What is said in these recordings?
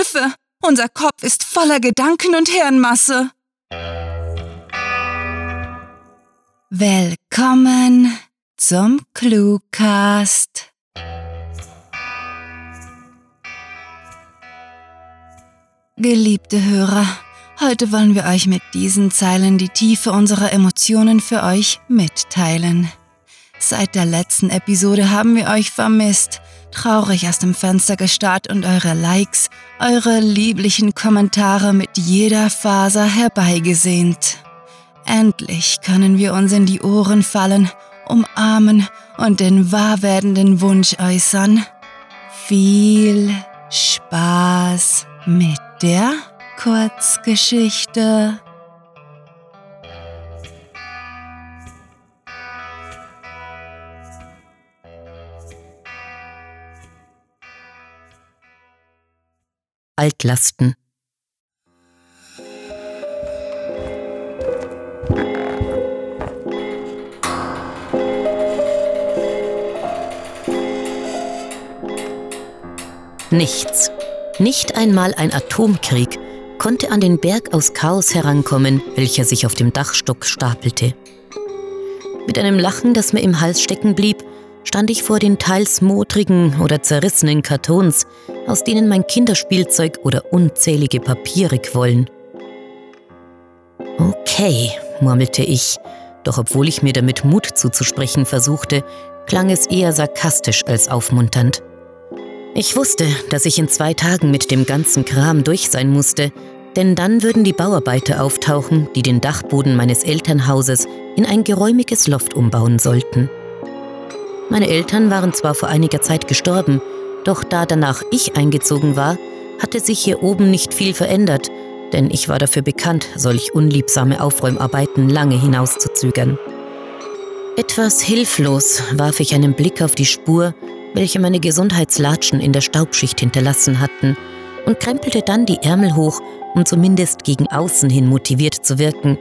Hilfe! Unser Kopf ist voller Gedanken und Hirnmasse. Willkommen zum Cluecast. Geliebte Hörer, heute wollen wir euch mit diesen Zeilen die Tiefe unserer Emotionen für euch mitteilen. Seit der letzten Episode haben wir euch vermisst, traurig aus dem Fenster gestarrt und eure Likes, eure lieblichen Kommentare mit jeder Faser herbeigesehnt. Endlich können wir uns in die Ohren fallen, umarmen und den wahr werdenden Wunsch äußern. Viel Spaß mit der Kurzgeschichte. Altlasten. Nichts, nicht einmal ein Atomkrieg konnte an den Berg aus Chaos herankommen, welcher sich auf dem Dachstock stapelte. Mit einem Lachen, das mir im Hals stecken blieb, stand ich vor den teils modrigen oder zerrissenen Kartons, aus denen mein Kinderspielzeug oder unzählige Papiere quollen. Okay, murmelte ich, doch obwohl ich mir damit Mut zuzusprechen versuchte, klang es eher sarkastisch als aufmunternd. Ich wusste, dass ich in zwei Tagen mit dem ganzen Kram durch sein musste, denn dann würden die Bauarbeiter auftauchen, die den Dachboden meines Elternhauses in ein geräumiges Loft umbauen sollten. Meine Eltern waren zwar vor einiger Zeit gestorben, doch da danach ich eingezogen war, hatte sich hier oben nicht viel verändert, denn ich war dafür bekannt, solch unliebsame Aufräumarbeiten lange hinauszuzögern. Etwas hilflos warf ich einen Blick auf die Spur, welche meine Gesundheitslatschen in der Staubschicht hinterlassen hatten, und krempelte dann die Ärmel hoch, um zumindest gegen außen hin motiviert zu wirken,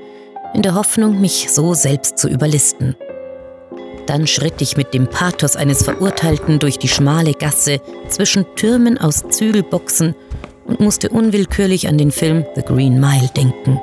in der Hoffnung, mich so selbst zu überlisten. Dann schritt ich mit dem Pathos eines Verurteilten durch die schmale Gasse zwischen Türmen aus Zügelboxen und musste unwillkürlich an den Film The Green Mile denken.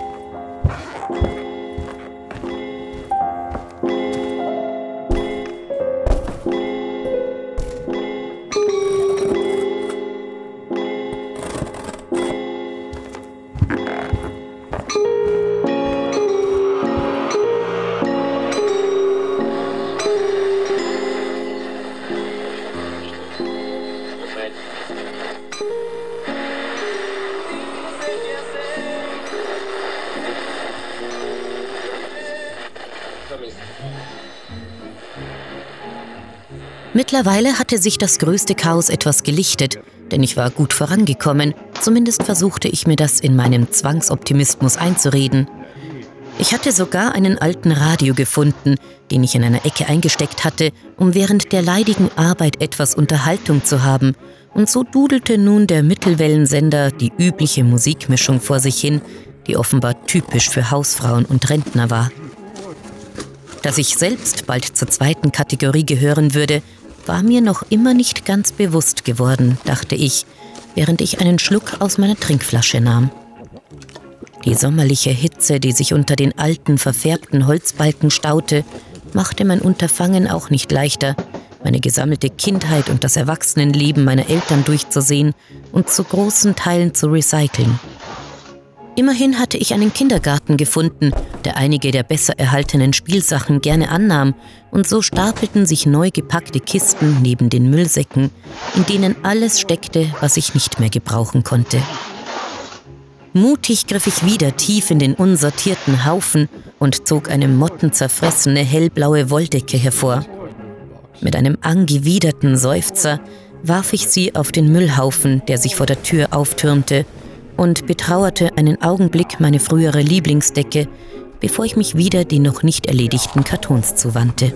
Mittlerweile hatte sich das größte Chaos etwas gelichtet, denn ich war gut vorangekommen, zumindest versuchte ich mir das in meinem Zwangsoptimismus einzureden. Ich hatte sogar einen alten Radio gefunden, den ich in einer Ecke eingesteckt hatte, um während der leidigen Arbeit etwas Unterhaltung zu haben, und so dudelte nun der Mittelwellensender die übliche Musikmischung vor sich hin, die offenbar typisch für Hausfrauen und Rentner war. Dass ich selbst bald zur zweiten Kategorie gehören würde, war mir noch immer nicht ganz bewusst geworden, dachte ich, während ich einen Schluck aus meiner Trinkflasche nahm. Die sommerliche Hitze, die sich unter den alten, verfärbten Holzbalken staute, machte mein Unterfangen auch nicht leichter, meine gesammelte Kindheit und das Erwachsenenleben meiner Eltern durchzusehen und zu großen Teilen zu recyceln. Immerhin hatte ich einen Kindergarten gefunden, der einige der besser erhaltenen Spielsachen gerne annahm, und so stapelten sich neu gepackte Kisten neben den Müllsäcken, in denen alles steckte, was ich nicht mehr gebrauchen konnte. Mutig griff ich wieder tief in den unsortierten Haufen und zog eine mottenzerfressene hellblaue Wolldecke hervor. Mit einem angewiderten Seufzer warf ich sie auf den Müllhaufen, der sich vor der Tür auftürmte, und betrauerte einen Augenblick meine frühere Lieblingsdecke, bevor ich mich wieder den noch nicht erledigten Kartons zuwandte.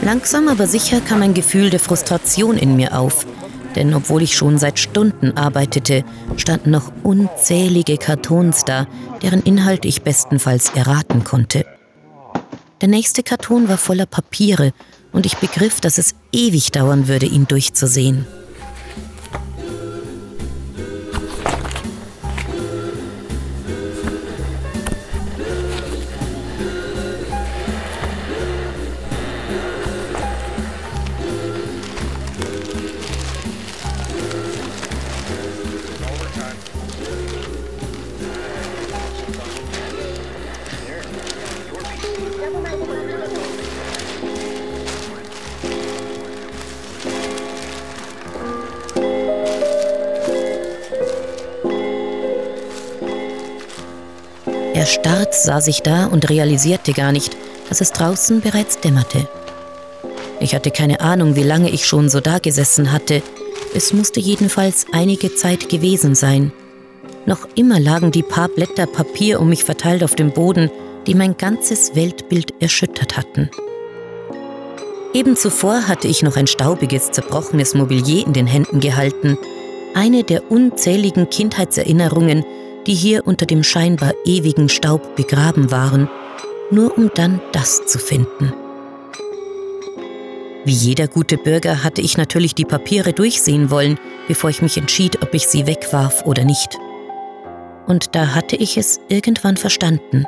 Langsam aber sicher kam ein Gefühl der Frustration in mir auf, denn obwohl ich schon seit Stunden arbeitete, standen noch unzählige Kartons da, deren Inhalt ich bestenfalls erraten konnte. Der nächste Karton war voller Papiere und ich begriff, dass es ewig dauern würde, ihn durchzusehen. Erstarrt saß ich da und realisierte gar nicht, dass es draußen bereits dämmerte. Ich hatte keine Ahnung, wie lange ich schon so dagesessen hatte. Es musste jedenfalls einige Zeit gewesen sein. Noch immer lagen die paar Blätter Papier um mich verteilt auf dem Boden, die mein ganzes Weltbild erschüttert hatten. Eben zuvor hatte ich noch ein staubiges, zerbrochenes Mobilier in den Händen gehalten, eine der unzähligen Kindheitserinnerungen, die hier unter dem scheinbar ewigen Staub begraben waren, nur um dann das zu finden. Wie jeder gute Bürger hatte ich natürlich die Papiere durchsehen wollen, bevor ich mich entschied, ob ich sie wegwarf oder nicht. Und da hatte ich es irgendwann verstanden.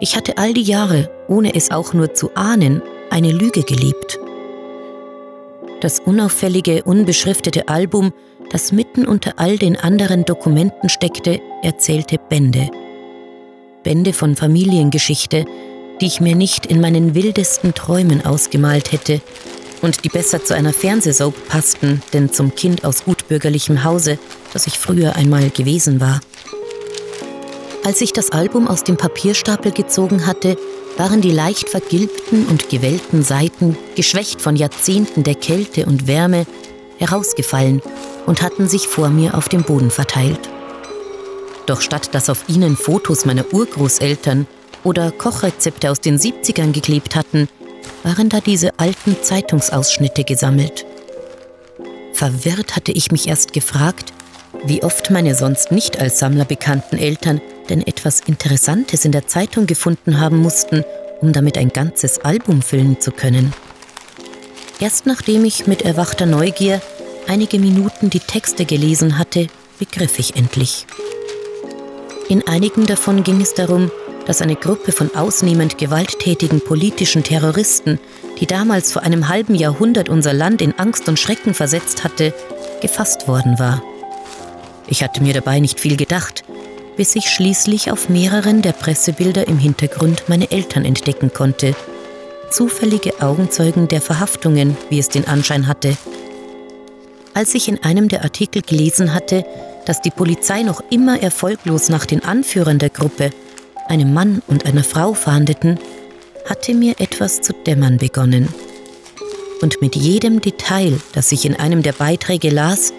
Ich hatte all die Jahre, ohne es auch nur zu ahnen, eine Lüge gelebt. Das unauffällige, unbeschriftete Album das mitten unter all den anderen Dokumenten steckte, erzählte Bände. Bände von Familiengeschichte, die ich mir nicht in meinen wildesten Träumen ausgemalt hätte und die besser zu einer Fernsehsoap passten, denn zum Kind aus gutbürgerlichem Hause, das ich früher einmal gewesen war. Als ich das Album aus dem Papierstapel gezogen hatte, waren die leicht vergilbten und gewellten Seiten, geschwächt von Jahrzehnten der Kälte und Wärme, herausgefallen und hatten sich vor mir auf dem Boden verteilt. Doch statt dass auf ihnen Fotos meiner Urgroßeltern oder Kochrezepte aus den 70ern geklebt hatten, waren da diese alten Zeitungsausschnitte gesammelt. Verwirrt hatte ich mich erst gefragt, wie oft meine sonst nicht als Sammler bekannten Eltern denn etwas Interessantes in der Zeitung gefunden haben mussten, um damit ein ganzes Album füllen zu können. Erst nachdem ich mit erwachter Neugier einige Minuten die Texte gelesen hatte, begriff ich endlich. In einigen davon ging es darum, dass eine Gruppe von ausnehmend gewalttätigen politischen Terroristen, die damals vor einem halben Jahrhundert unser Land in Angst und Schrecken versetzt hatte, gefasst worden war. Ich hatte mir dabei nicht viel gedacht, bis ich schließlich auf mehreren der Pressebilder im Hintergrund meine Eltern entdecken konnte. Zufällige Augenzeugen der Verhaftungen, wie es den Anschein hatte, als ich in einem der Artikel gelesen hatte, dass die Polizei noch immer erfolglos nach den Anführern der Gruppe, einem Mann und einer Frau, fahndeten, hatte mir etwas zu dämmern begonnen. Und mit jedem Detail, das ich in einem der Beiträge las,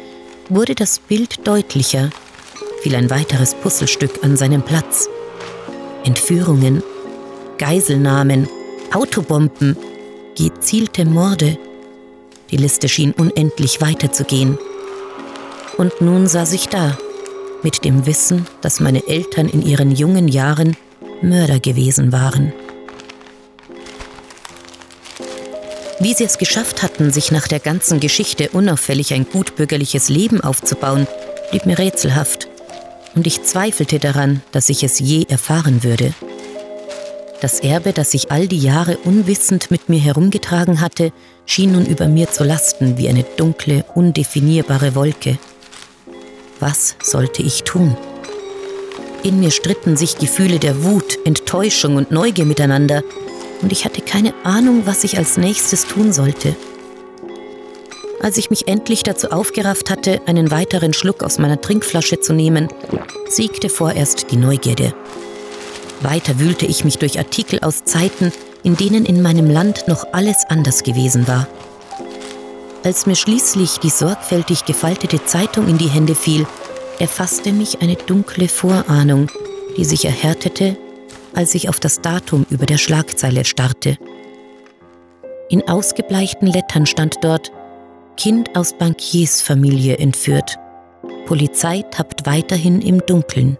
wurde das Bild deutlicher, fiel ein weiteres Puzzlestück an seinen Platz. Entführungen, Geiselnahmen, Autobomben, gezielte Morde, die Liste schien unendlich weiterzugehen. Und nun saß ich da, mit dem Wissen, dass meine Eltern in ihren jungen Jahren Mörder gewesen waren. Wie sie es geschafft hatten, sich nach der ganzen Geschichte unauffällig ein gutbürgerliches Leben aufzubauen, blieb mir rätselhaft, und ich zweifelte daran, dass ich es je erfahren würde. Das Erbe, das ich all die Jahre unwissend mit mir herumgetragen hatte, schien nun über mir zu lasten wie eine dunkle, undefinierbare Wolke. Was sollte ich tun? In mir stritten sich Gefühle der Wut, Enttäuschung und Neugier miteinander, und ich hatte keine Ahnung, was ich als nächstes tun sollte. Als ich mich endlich dazu aufgerafft hatte, einen weiteren Schluck aus meiner Trinkflasche zu nehmen, siegte vorerst die Neugierde. Weiter wühlte ich mich durch Artikel aus Zeiten, in denen in meinem Land noch alles anders gewesen war. Als mir schließlich die sorgfältig gefaltete Zeitung in die Hände fiel, erfasste mich eine dunkle Vorahnung, die sich erhärtete, als ich auf das Datum über der Schlagzeile starrte. In ausgebleichten Lettern stand dort Kind aus Bankiersfamilie entführt. Polizei tappt weiterhin im Dunkeln.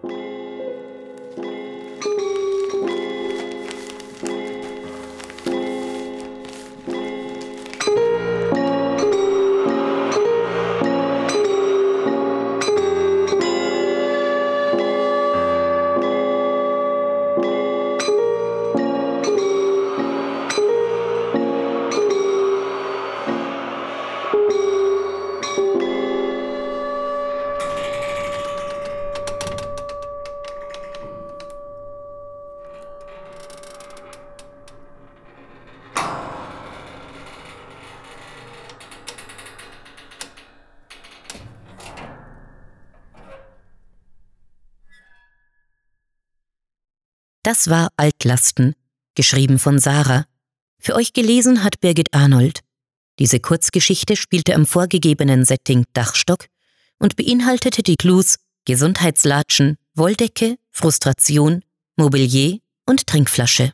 Das war Altlasten, geschrieben von Sarah. Für euch gelesen hat Birgit Arnold. Diese Kurzgeschichte spielte am vorgegebenen Setting Dachstock und beinhaltete die Clues Gesundheitslatschen, Wolldecke, Frustration, Mobilier und Trinkflasche.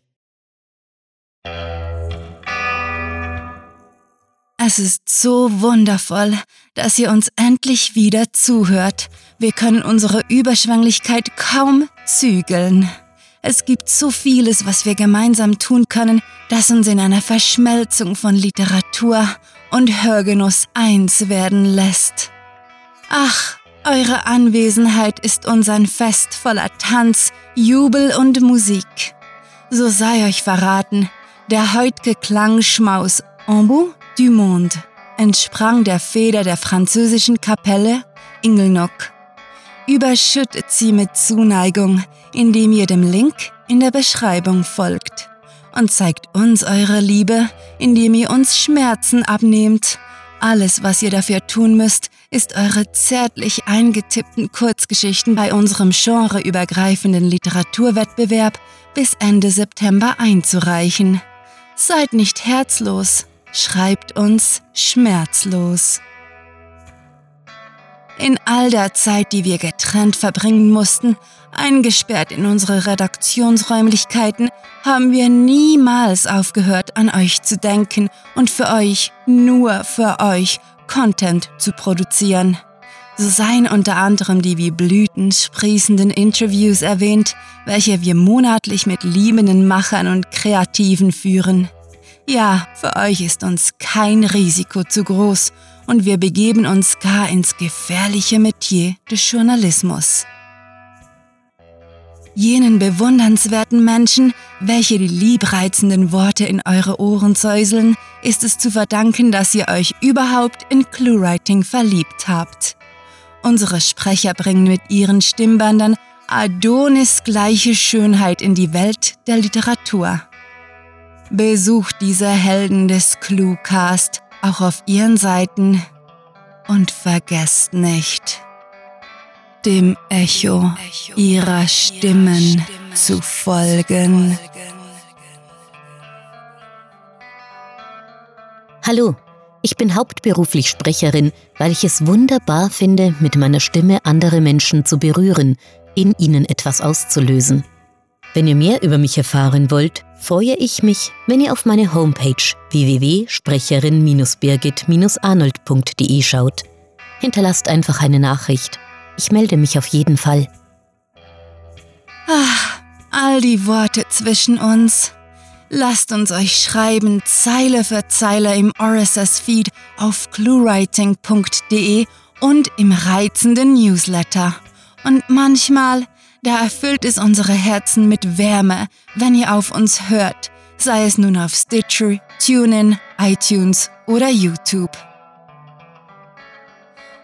Es ist so wundervoll, dass ihr uns endlich wieder zuhört. Wir können unsere Überschwänglichkeit kaum zügeln. Es gibt so vieles, was wir gemeinsam tun können, das uns in einer Verschmelzung von Literatur und Hörgenuss eins werden lässt. Ach, eure Anwesenheit ist uns ein Fest voller Tanz, Jubel und Musik. So sei euch verraten, der heutige Klangschmaus En bout du monde entsprang der Feder der französischen Kapelle Ingelnock. Überschüttet sie mit Zuneigung, indem ihr dem Link in der Beschreibung folgt und zeigt uns eure Liebe, indem ihr uns Schmerzen abnehmt. Alles, was ihr dafür tun müsst, ist eure zärtlich eingetippten Kurzgeschichten bei unserem genreübergreifenden Literaturwettbewerb bis Ende September einzureichen. Seid nicht herzlos, schreibt uns schmerzlos. In all der Zeit, die wir getrennt verbringen mussten, eingesperrt in unsere Redaktionsräumlichkeiten, haben wir niemals aufgehört, an euch zu denken und für euch, nur für euch, Content zu produzieren. So seien unter anderem die wie Blüten sprießenden Interviews erwähnt, welche wir monatlich mit liebenden Machern und Kreativen führen. Ja, für euch ist uns kein Risiko zu groß und wir begeben uns gar ins gefährliche Metier des Journalismus. Jenen bewundernswerten Menschen, welche die liebreizenden Worte in eure Ohren säuseln, ist es zu verdanken, dass ihr euch überhaupt in Cluewriting verliebt habt. Unsere Sprecher bringen mit ihren Stimmbändern Adonis gleiche Schönheit in die Welt der Literatur. Besucht diese Helden des Cluecast auch auf ihren Seiten und vergesst nicht, dem Echo ihrer Stimmen zu folgen. Hallo, ich bin hauptberuflich Sprecherin, weil ich es wunderbar finde, mit meiner Stimme andere Menschen zu berühren, in ihnen etwas auszulösen. Wenn ihr mehr über mich erfahren wollt, freue ich mich, wenn ihr auf meine Homepage www.sprecherin-birgit-arnold.de schaut. Hinterlasst einfach eine Nachricht. Ich melde mich auf jeden Fall. Ach, all die Worte zwischen uns. Lasst uns euch schreiben, Zeile für Zeile im RSS-Feed auf cluewriting.de und im reizenden Newsletter. Und manchmal da erfüllt es unsere Herzen mit Wärme, wenn ihr auf uns hört, sei es nun auf Stitcher, TuneIn, iTunes oder YouTube.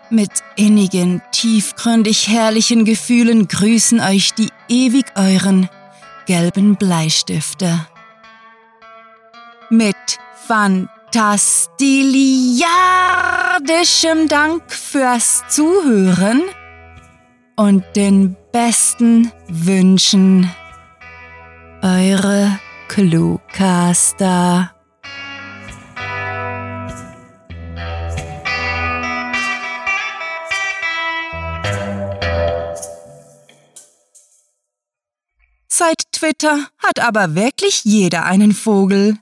Mit innigen, tiefgründig herrlichen Gefühlen grüßen euch die ewig euren gelben Bleistifte. Mit fantastiliardischem Dank fürs Zuhören und den besten Wünschen. Eure Cluecaster. Seit Twitter hat aber wirklich jeder einen Vogel.